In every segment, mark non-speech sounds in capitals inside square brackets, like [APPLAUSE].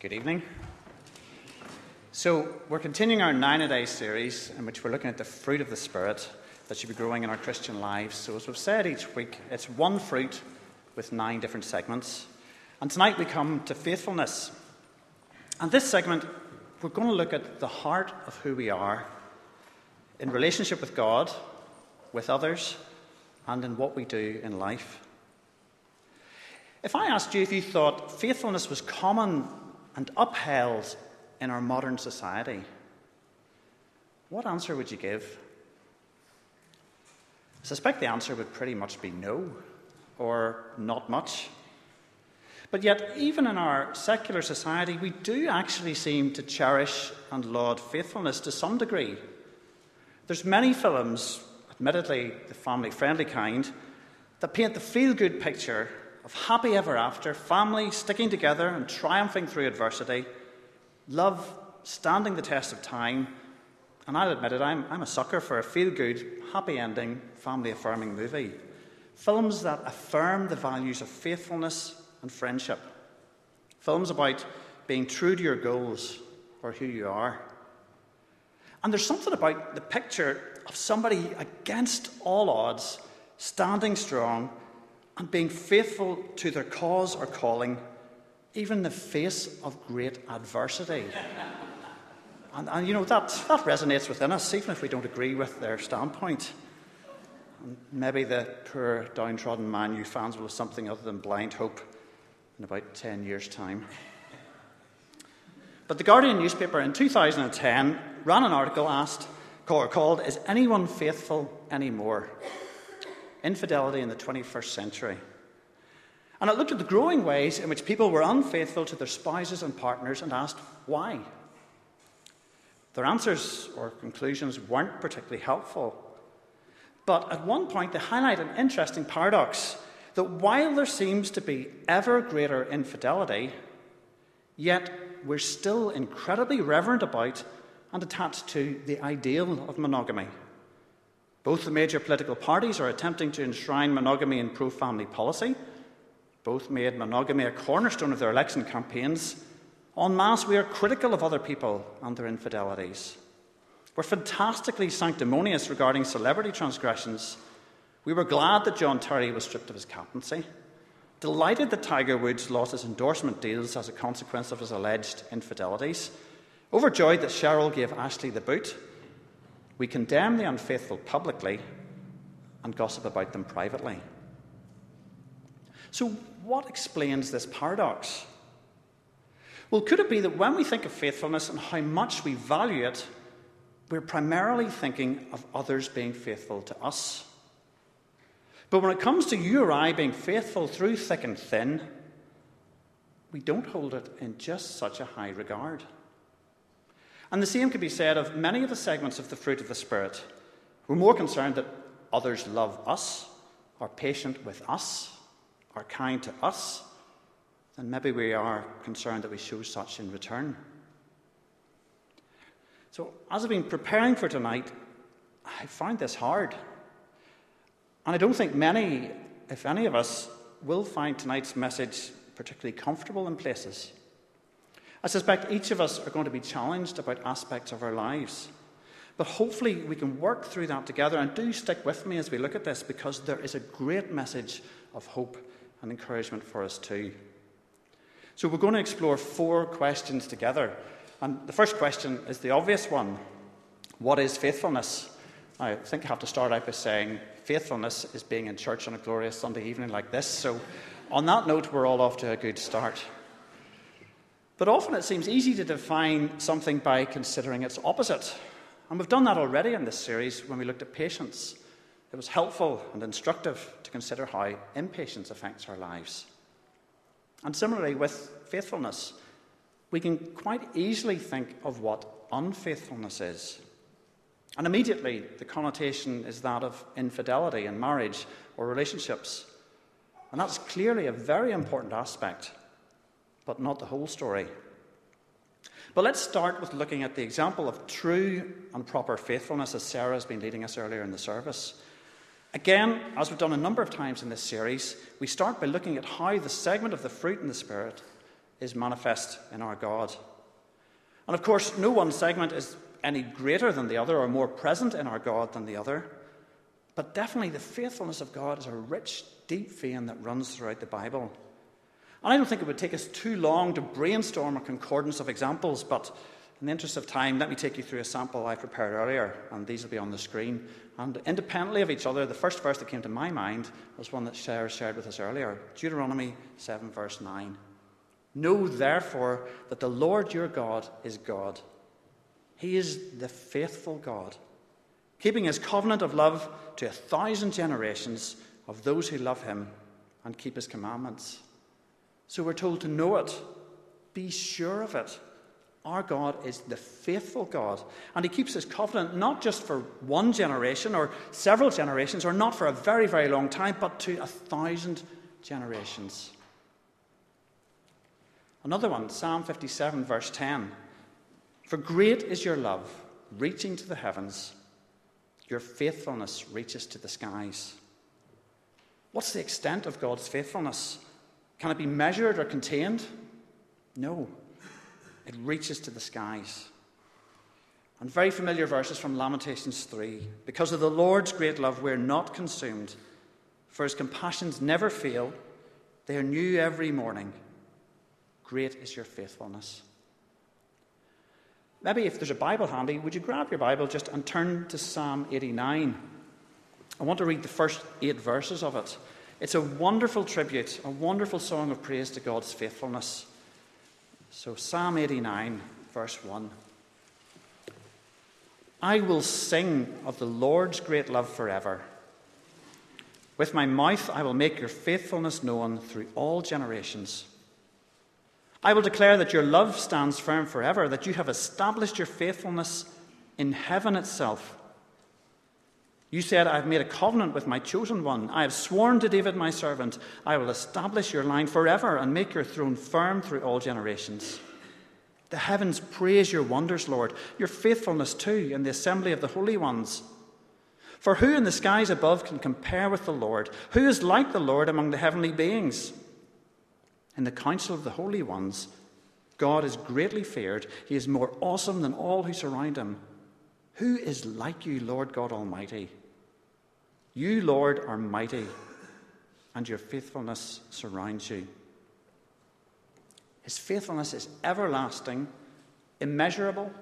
Good evening. So, we're continuing our nine a day series in which we're looking at the fruit of the Spirit that should be growing in our Christian lives. So, as we've said each week, it's one fruit with nine different segments. And tonight we come to faithfulness. And this segment, we're going to look at the heart of who we are in relationship with God, with others, and in what we do in life. If I asked you if you thought faithfulness was common and upheld in our modern society, what answer would you give? I suspect the answer would pretty much be no, or not much. But yet, even in our secular society, we do actually seem to cherish and laud faithfulness to some degree. There's many films, admittedly the family friendly kind, that paint the feel good picture of happy ever after, family sticking together and triumphing through adversity, love standing the test of time. And I'll admit it, I'm, I'm a sucker for a feel good, happy ending, family affirming movie. Films that affirm the values of faithfulness and friendship. Films about being true to your goals or who you are. And there's something about the picture of somebody against all odds, standing strong and being faithful to their cause or calling, even in the face of great adversity. [LAUGHS] and, and, you know, that, that resonates within us, even if we don't agree with their standpoint. And maybe the poor downtrodden Man U fans will have something other than blind hope in about 10 years' time. But the Guardian newspaper in 2010 ran an article asked, called Is Anyone Faithful Anymore? Infidelity in the 21st Century. And it looked at the growing ways in which people were unfaithful to their spouses and partners and asked why. Their answers or conclusions weren't particularly helpful. But at one point, they highlight an interesting paradox that while there seems to be ever greater infidelity, yet we're still incredibly reverent about and attached to the ideal of monogamy. Both the major political parties are attempting to enshrine monogamy in pro family policy. Both made monogamy a cornerstone of their election campaigns. En masse, we are critical of other people and their infidelities. We're fantastically sanctimonious regarding celebrity transgressions. We were glad that John Terry was stripped of his captaincy. Delighted that Tiger Woods lost his endorsement deals as a consequence of his alleged infidelities. Overjoyed that Cheryl gave Ashley the boot. We condemn the unfaithful publicly and gossip about them privately. So, what explains this paradox? Well, could it be that when we think of faithfulness and how much we value it, we're primarily thinking of others being faithful to us? But when it comes to you or I being faithful through thick and thin, we don't hold it in just such a high regard. And the same could be said of many of the segments of the fruit of the Spirit. We're more concerned that others love us, are patient with us, are kind to us, than maybe we are concerned that we show such in return. So, as I've been preparing for tonight, I found this hard. And I don't think many, if any of us, will find tonight's message particularly comfortable in places. I suspect each of us are going to be challenged about aspects of our lives. But hopefully, we can work through that together. And do stick with me as we look at this because there is a great message of hope and encouragement for us too. So, we're going to explore four questions together. And the first question is the obvious one What is faithfulness? I think I have to start out by saying faithfulness is being in church on a glorious Sunday evening like this. So, on that note, we're all off to a good start. But often it seems easy to define something by considering its opposite. And we've done that already in this series when we looked at patience. It was helpful and instructive to consider how impatience affects our lives. And similarly, with faithfulness, we can quite easily think of what unfaithfulness is. And immediately, the connotation is that of infidelity in marriage or relationships. And that's clearly a very important aspect but not the whole story. But let's start with looking at the example of true and proper faithfulness as Sarah has been leading us earlier in the service. Again, as we've done a number of times in this series, we start by looking at how the segment of the fruit in the Spirit is manifest in our God. And of course, no one segment is any greater than the other or more present in our God than the other. But definitely, the faithfulness of God is a rich, deep vein that runs throughout the Bible. And I don't think it would take us too long to brainstorm a concordance of examples, but in the interest of time, let me take you through a sample I prepared earlier, and these will be on the screen. And independently of each other, the first verse that came to my mind was one that Sarah shared with us earlier Deuteronomy 7, verse 9. Know therefore that the Lord your God is God. He is the faithful God, keeping his covenant of love to a thousand generations of those who love him and keep his commandments. So we're told to know it, be sure of it. Our God is the faithful God, and He keeps His covenant not just for one generation or several generations, or not for a very, very long time, but to a thousand generations. Another one, Psalm 57, verse 10. For great is your love, reaching to the heavens, your faithfulness reaches to the skies. What's the extent of God's faithfulness? Can it be measured or contained? No. It reaches to the skies. And very familiar verses from Lamentations 3. Because of the Lord's great love, we're not consumed, for his compassions never fail. They are new every morning. Great is your faithfulness. Maybe if there's a Bible handy, would you grab your Bible just and turn to Psalm 89? I want to read the first eight verses of it. It's a wonderful tribute, a wonderful song of praise to God's faithfulness. So, Psalm 89, verse 1. I will sing of the Lord's great love forever. With my mouth, I will make your faithfulness known through all generations. I will declare that your love stands firm forever, that you have established your faithfulness in heaven itself. You said, I have made a covenant with my chosen one. I have sworn to David, my servant, I will establish your line forever and make your throne firm through all generations. The heavens praise your wonders, Lord, your faithfulness too in the assembly of the holy ones. For who in the skies above can compare with the Lord? Who is like the Lord among the heavenly beings? In the council of the holy ones, God is greatly feared. He is more awesome than all who surround him. Who is like you, Lord God Almighty? You, Lord, are mighty, and your faithfulness surrounds you. His faithfulness is everlasting, immeasurable,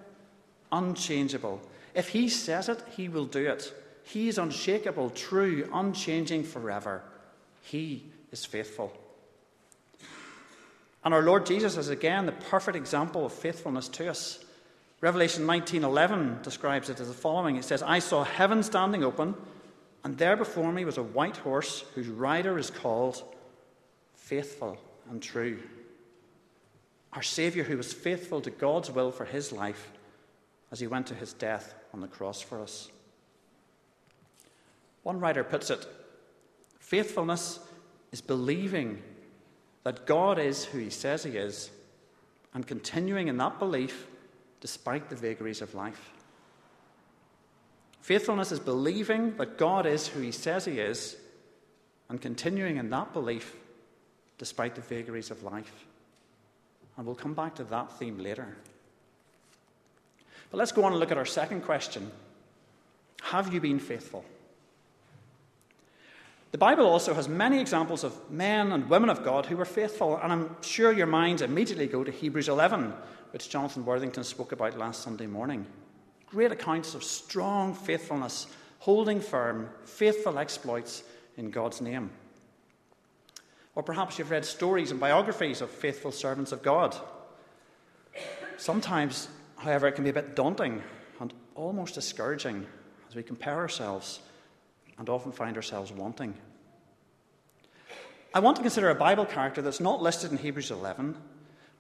unchangeable. If he says it, he will do it. He is unshakable, true, unchanging forever. He is faithful. And our Lord Jesus is again the perfect example of faithfulness to us. Revelation 19:11 describes it as the following. It says, "I saw heaven standing open, and there before me was a white horse whose rider is called Faithful and True." Our Savior who was faithful to God's will for his life as he went to his death on the cross for us. One writer puts it, faithfulness is believing that God is who he says he is and continuing in that belief despite the vagaries of life. Faithfulness is believing that God is who He says He is and continuing in that belief despite the vagaries of life. And we'll come back to that theme later. But let's go on and look at our second question Have you been faithful? The Bible also has many examples of men and women of God who were faithful, and I'm sure your minds immediately go to Hebrews 11, which Jonathan Worthington spoke about last Sunday morning. Great accounts of strong faithfulness, holding firm, faithful exploits in God's name. Or perhaps you've read stories and biographies of faithful servants of God. Sometimes, however, it can be a bit daunting and almost discouraging as we compare ourselves and often find ourselves wanting. I want to consider a Bible character that's not listed in Hebrews 11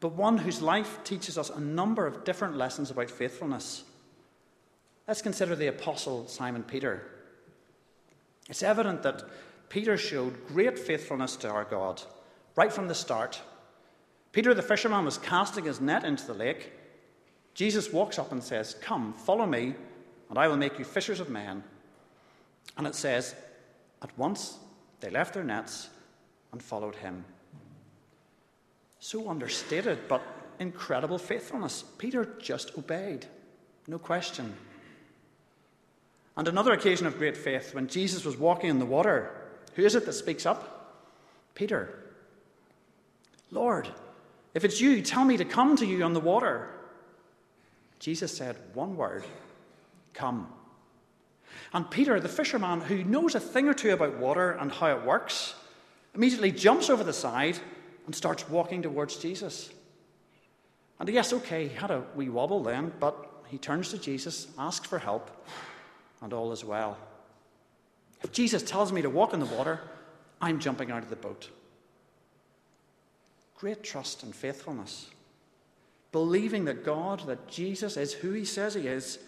but one whose life teaches us a number of different lessons about faithfulness. Let's consider the Apostle Simon Peter. It's evident that Peter showed great faithfulness to our God right from the start. Peter the fisherman was casting his net into the lake. Jesus walks up and says, Come, follow me, and I will make you fishers of men. And it says, At once they left their nets and followed him. So understated, but incredible faithfulness. Peter just obeyed, no question. And another occasion of great faith, when Jesus was walking in the water, who is it that speaks up? Peter. Lord, if it's you, tell me to come to you on the water. Jesus said one word Come. And Peter, the fisherman who knows a thing or two about water and how it works, immediately jumps over the side and starts walking towards Jesus. And yes, okay, he had a wee wobble then, but he turns to Jesus, asks for help, and all is well. If Jesus tells me to walk in the water, I'm jumping out of the boat. Great trust and faithfulness. Believing that God, that Jesus is who he says he is,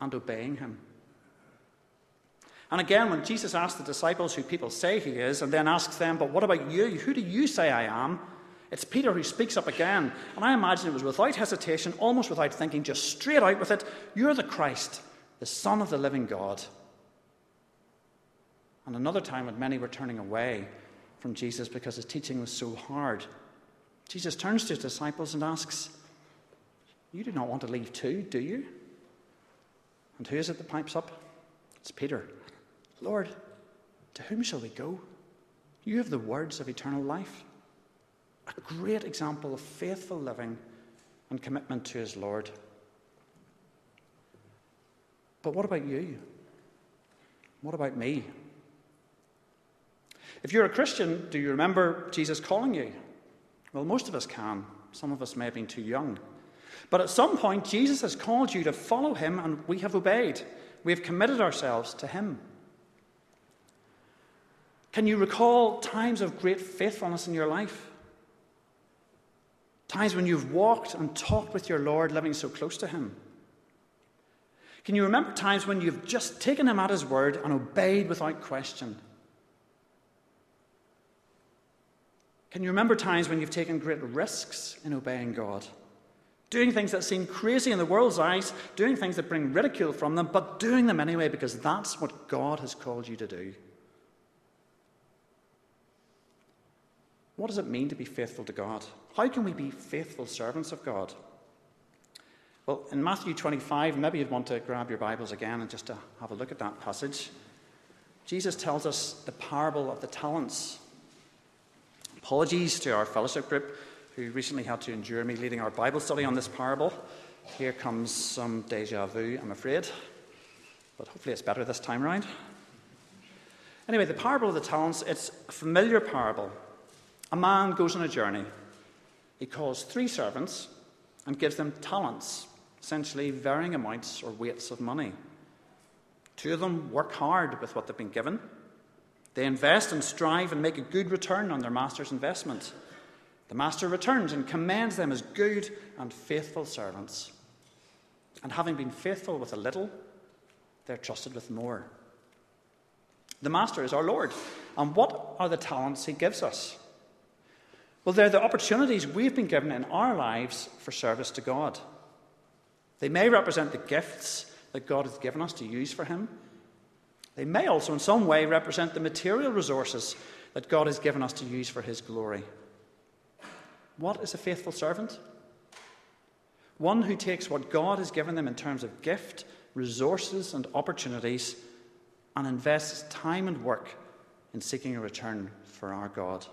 and obeying him. And again, when Jesus asks the disciples who people say he is, and then asks them, But what about you? Who do you say I am? It's Peter who speaks up again. And I imagine it was without hesitation, almost without thinking, just straight out with it You're the Christ, the Son of the living God. And another time when many were turning away from Jesus because his teaching was so hard, Jesus turns to his disciples and asks, You do not want to leave too, do you? And who is it that pipes up? It's Peter. Lord, to whom shall we go? You have the words of eternal life. A great example of faithful living and commitment to his Lord. But what about you? What about me? If you're a Christian, do you remember Jesus calling you? Well, most of us can. Some of us may have been too young. But at some point, Jesus has called you to follow him, and we have obeyed. We have committed ourselves to him. Can you recall times of great faithfulness in your life? Times when you've walked and talked with your Lord, living so close to Him? Can you remember times when you've just taken Him at His word and obeyed without question? Can you remember times when you've taken great risks in obeying God? Doing things that seem crazy in the world's eyes, doing things that bring ridicule from them, but doing them anyway because that's what God has called you to do. What does it mean to be faithful to God? How can we be faithful servants of God? Well, in Matthew 25, maybe you'd want to grab your Bibles again and just to have a look at that passage. Jesus tells us the parable of the talents. Apologies to our fellowship group who recently had to endure me leading our Bible study on this parable. Here comes some deja vu, I'm afraid. But hopefully it's better this time around. Anyway, the parable of the talents, it's a familiar parable. A man goes on a journey. He calls three servants and gives them talents, essentially varying amounts or weights of money. Two of them work hard with what they've been given. They invest and strive and make a good return on their master's investment. The master returns and commends them as good and faithful servants. And having been faithful with a little, they're trusted with more. The master is our Lord. And what are the talents he gives us? Well, they're the opportunities we've been given in our lives for service to God. They may represent the gifts that God has given us to use for Him. They may also, in some way, represent the material resources that God has given us to use for His glory. What is a faithful servant? One who takes what God has given them in terms of gift, resources, and opportunities and invests time and work in seeking a return for our God.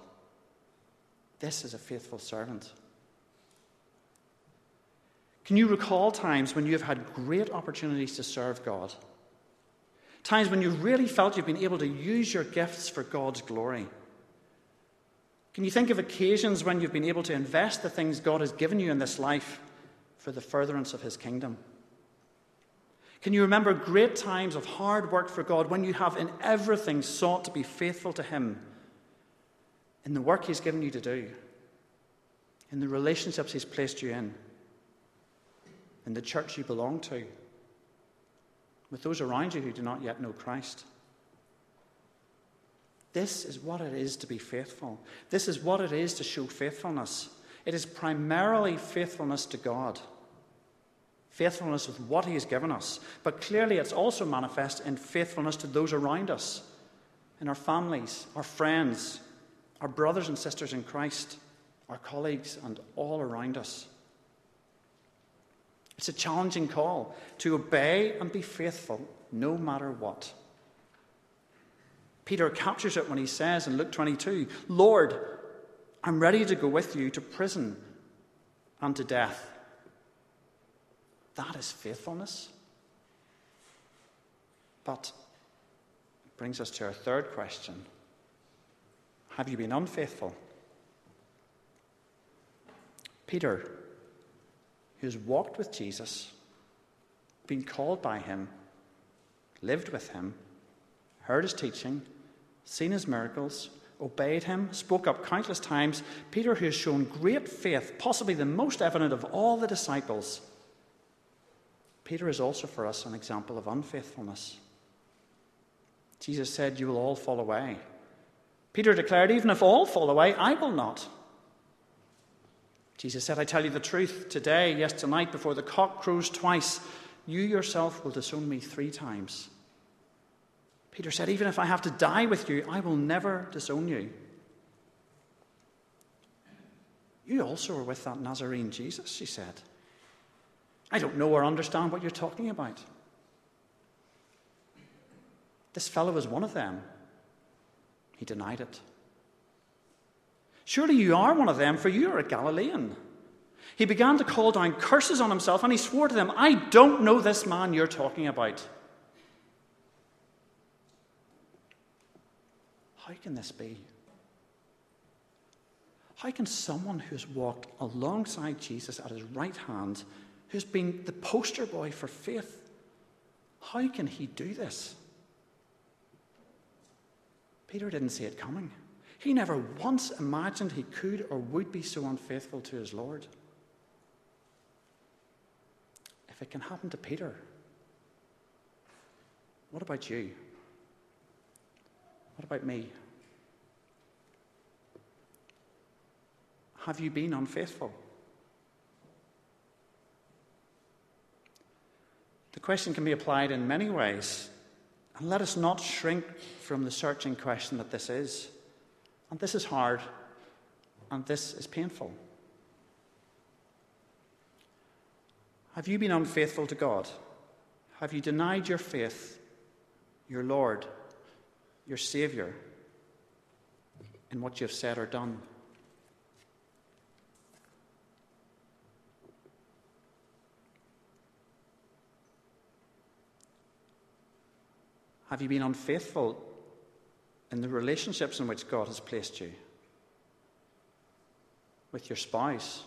This is a faithful servant. Can you recall times when you have had great opportunities to serve God? Times when you've really felt you've been able to use your gifts for God's glory? Can you think of occasions when you've been able to invest the things God has given you in this life for the furtherance of His kingdom? Can you remember great times of hard work for God when you have in everything sought to be faithful to Him in the work He's given you to do, in the relationships He's placed you in, in the church you belong to, with those around you who do not yet know Christ. This is what it is to be faithful. This is what it is to show faithfulness. It is primarily faithfulness to God, faithfulness with what He has given us. But clearly, it's also manifest in faithfulness to those around us, in our families, our friends, our brothers and sisters in Christ. our colleagues, and all around us. It's a challenging call to obey and be faithful no matter what. Peter captures it when he says in Luke 22 Lord, I'm ready to go with you to prison and to death. That is faithfulness. But it brings us to our third question Have you been unfaithful? Peter, who's walked with Jesus, been called by him, lived with him, heard his teaching, seen his miracles, obeyed him, spoke up countless times. Peter, who has shown great faith, possibly the most evident of all the disciples. Peter is also for us an example of unfaithfulness. Jesus said, You will all fall away. Peter declared, Even if all fall away, I will not. Jesus said, I tell you the truth, today, yes, tonight, before the cock crows twice, you yourself will disown me three times. Peter said, Even if I have to die with you, I will never disown you. You also were with that Nazarene Jesus, she said. I don't know or understand what you're talking about. This fellow was one of them. He denied it. Surely you are one of them, for you are a Galilean. He began to call down curses on himself, and he swore to them, I don't know this man you're talking about. How can this be? How can someone who's walked alongside Jesus at his right hand, who's been the poster boy for faith, how can he do this? Peter didn't see it coming. He never once imagined he could or would be so unfaithful to his Lord. If it can happen to Peter, what about you? What about me? Have you been unfaithful? The question can be applied in many ways. And let us not shrink from the searching question that this is. And this is hard, and this is painful. Have you been unfaithful to God? Have you denied your faith, your Lord, your Saviour, in what you have said or done? Have you been unfaithful in the relationships in which God has placed you? With your spouse,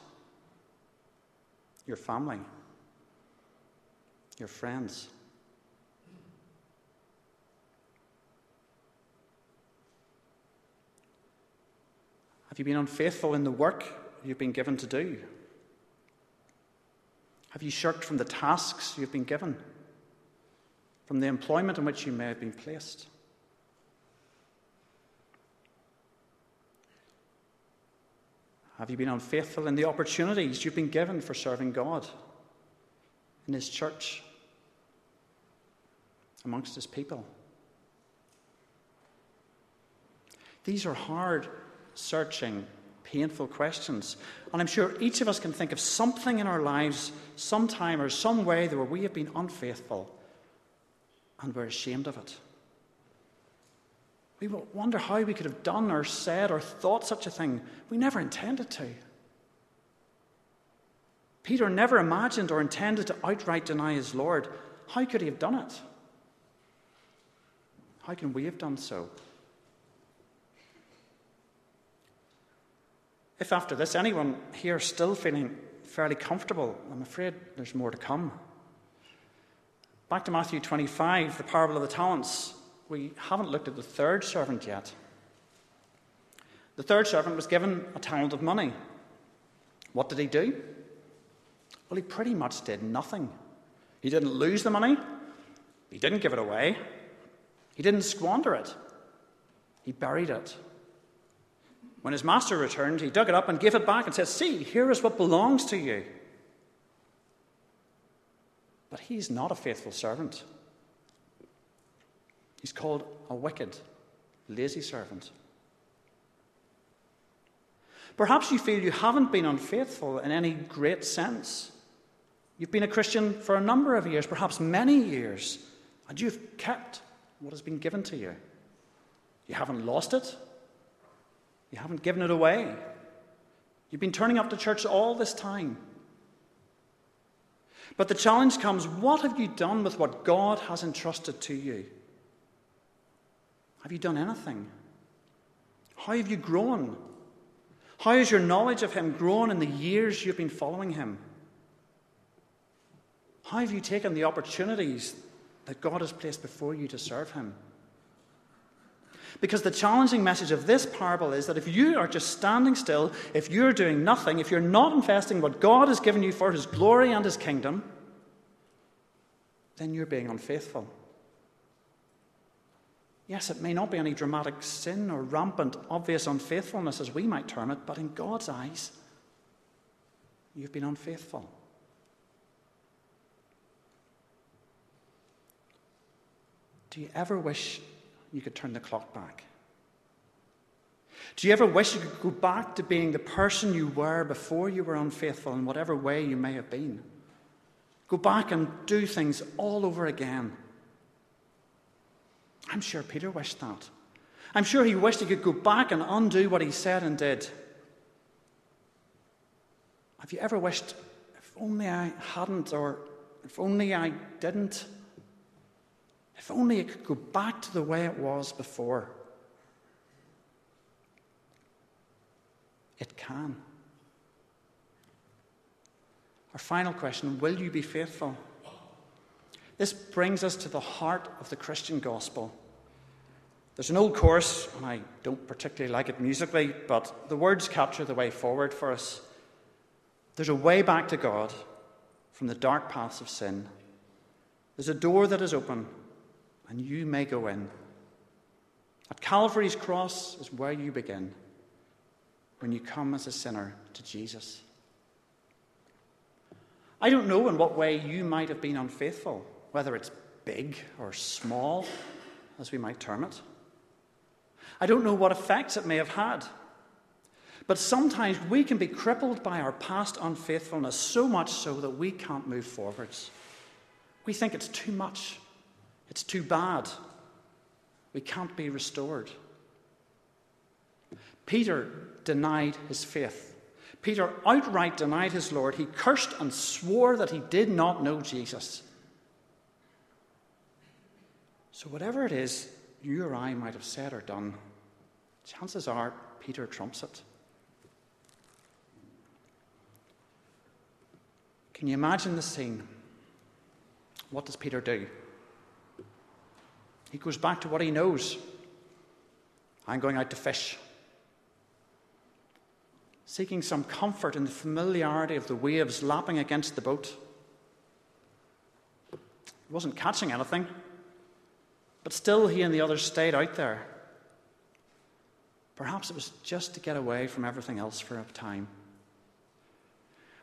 your family, your friends? Have you been unfaithful in the work you've been given to do? Have you shirked from the tasks you've been given? from the employment in which you may have been placed. Have you been unfaithful in the opportunities you've been given for serving God in His church, amongst His people? These are hard, searching, painful questions. And I'm sure each of us can think of something in our lives, sometime or some way, where we have been unfaithful and we're ashamed of it. We wonder how we could have done or said or thought such a thing. We never intended to. Peter never imagined or intended to outright deny his Lord. How could he have done it? How can we have done so? If after this anyone here is still feeling fairly comfortable, I'm afraid there's more to come. Back to Matthew 25, the parable of the talents. We haven't looked at the third servant yet. The third servant was given a talent of money. What did he do? Well, he pretty much did nothing. He didn't lose the money, he didn't give it away, he didn't squander it, he buried it. When his master returned, he dug it up and gave it back and said, See, here is what belongs to you. But he's not a faithful servant. He's called a wicked, lazy servant. Perhaps you feel you haven't been unfaithful in any great sense. You've been a Christian for a number of years, perhaps many years, and you've kept what has been given to you. You haven't lost it, you haven't given it away. You've been turning up to church all this time. But the challenge comes what have you done with what God has entrusted to you? Have you done anything? How have you grown? How has your knowledge of Him grown in the years you've been following Him? How have you taken the opportunities that God has placed before you to serve Him? Because the challenging message of this parable is that if you are just standing still, if you're doing nothing, if you're not investing what God has given you for His glory and His kingdom, then you're being unfaithful. Yes, it may not be any dramatic sin or rampant, obvious unfaithfulness as we might term it, but in God's eyes, you've been unfaithful. Do you ever wish you could turn the clock back? Do you ever wish you could go back to being the person you were before you were unfaithful in whatever way you may have been? Go back and do things all over again. I'm sure Peter wished that. I'm sure he wished he could go back and undo what he said and did. Have you ever wished, if only I hadn't, or if only I didn't? If only it could go back to the way it was before. It can. Our final question Will you be faithful? This brings us to the heart of the Christian gospel. There's an old chorus, and I don't particularly like it musically, but the words capture the way forward for us. There's a way back to God from the dark paths of sin. There's a door that is open, and you may go in. At Calvary's cross is where you begin when you come as a sinner to Jesus. I don't know in what way you might have been unfaithful, whether it's big or small, as we might term it. I don't know what effects it may have had. But sometimes we can be crippled by our past unfaithfulness so much so that we can't move forwards. We think it's too much, it's too bad. We can't be restored. Peter denied his faith. Peter outright denied his Lord. He cursed and swore that he did not know Jesus. So, whatever it is you or I might have said or done, chances are Peter trumps it. Can you imagine the scene? What does Peter do? He goes back to what he knows. I'm going out to fish. Seeking some comfort in the familiarity of the waves lapping against the boat. He wasn't catching anything. But still, he and the others stayed out there. Perhaps it was just to get away from everything else for a time.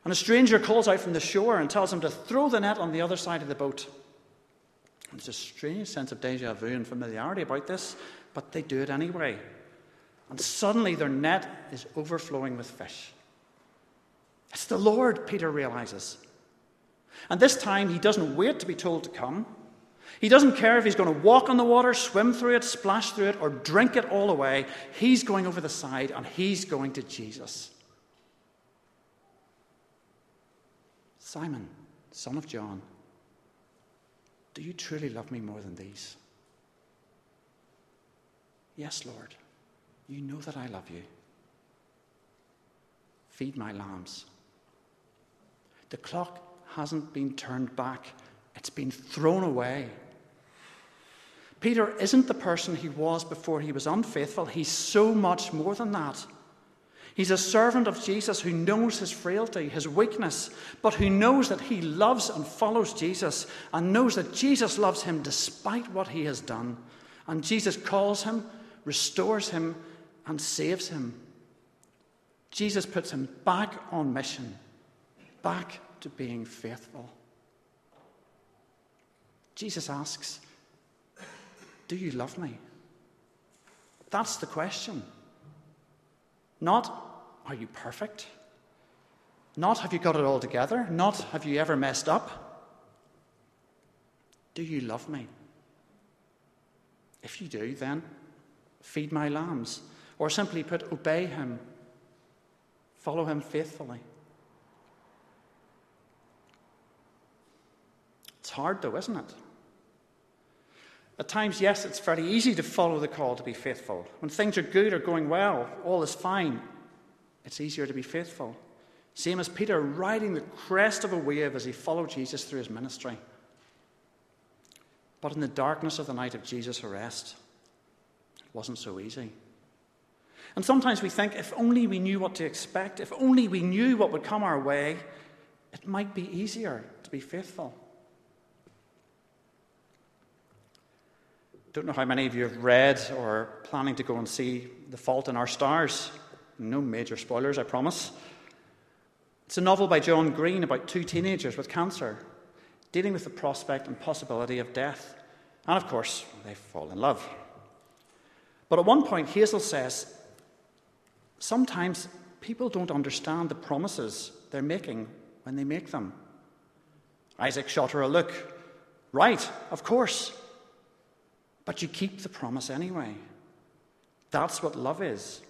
And a stranger calls out from the shore and tells him to throw the net on the other side of the boat. There's a strange sense of deja vu and familiarity about this, but they do it anyway. And suddenly their net is overflowing with fish. It's the Lord, Peter realizes. And this time he doesn't wait to be told to come. He doesn't care if he's going to walk on the water, swim through it, splash through it, or drink it all away. He's going over the side and he's going to Jesus. Simon, son of John, do you truly love me more than these? Yes, Lord, you know that I love you. Feed my lambs. The clock hasn't been turned back, it's been thrown away. Peter isn't the person he was before he was unfaithful. He's so much more than that. He's a servant of Jesus who knows his frailty, his weakness, but who knows that he loves and follows Jesus and knows that Jesus loves him despite what he has done. And Jesus calls him, restores him, and saves him. Jesus puts him back on mission, back to being faithful. Jesus asks, do you love me? That's the question. Not, are you perfect? Not have you got it all together? Not have you ever messed up? Do you love me? If you do, then feed my lambs. Or simply put, obey him. Follow him faithfully. It's hard, though, isn't it? At times, yes, it's very easy to follow the call to be faithful. When things are good or going well, all is fine, it's easier to be faithful. Same as Peter riding the crest of a wave as he followed Jesus through his ministry. But in the darkness of the night of Jesus' arrest, it wasn't so easy. And sometimes we think if only we knew what to expect, if only we knew what would come our way, it might be easier to be faithful. Don't know how many of you have read or are planning to go and see The Fault in Our Stars. No major spoilers, I promise. It's a novel by John Green about two teenagers with cancer, dealing with the prospect and possibility of death. And of course, they fall in love. But at one point, Hazel says, Sometimes people don't understand the promises they're making when they make them. Isaac shot her a look. Right, of course. But you keep the promise anyway. That's what love is.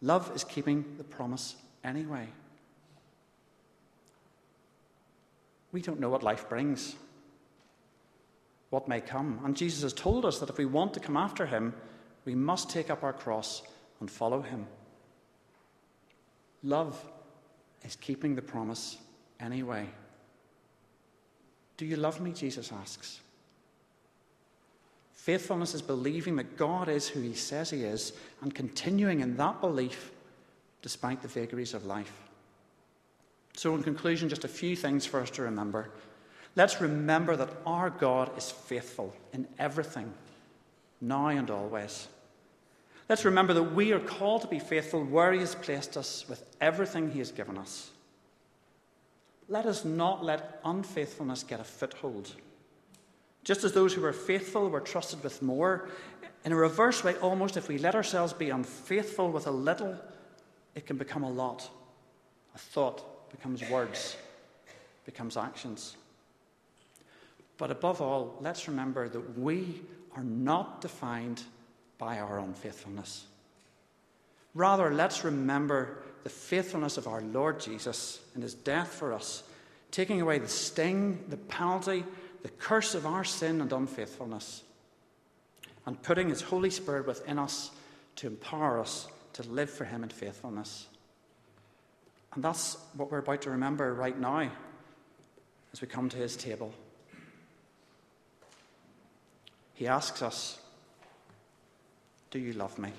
Love is keeping the promise anyway. We don't know what life brings, what may come. And Jesus has told us that if we want to come after him, we must take up our cross and follow him. Love is keeping the promise anyway. Do you love me? Jesus asks. Faithfulness is believing that God is who He says He is and continuing in that belief despite the vagaries of life. So, in conclusion, just a few things for us to remember. Let's remember that our God is faithful in everything, now and always. Let's remember that we are called to be faithful where He has placed us with everything He has given us. Let us not let unfaithfulness get a foothold just as those who were faithful were trusted with more, in a reverse way, almost if we let ourselves be unfaithful with a little, it can become a lot. A thought becomes words, becomes actions. But above all, let's remember that we are not defined by our unfaithfulness. Rather, let's remember the faithfulness of our Lord Jesus in his death for us, taking away the sting, the penalty, the curse of our sin and unfaithfulness, and putting His Holy Spirit within us to empower us to live for Him in faithfulness. And that's what we're about to remember right now as we come to His table. He asks us, Do you love me?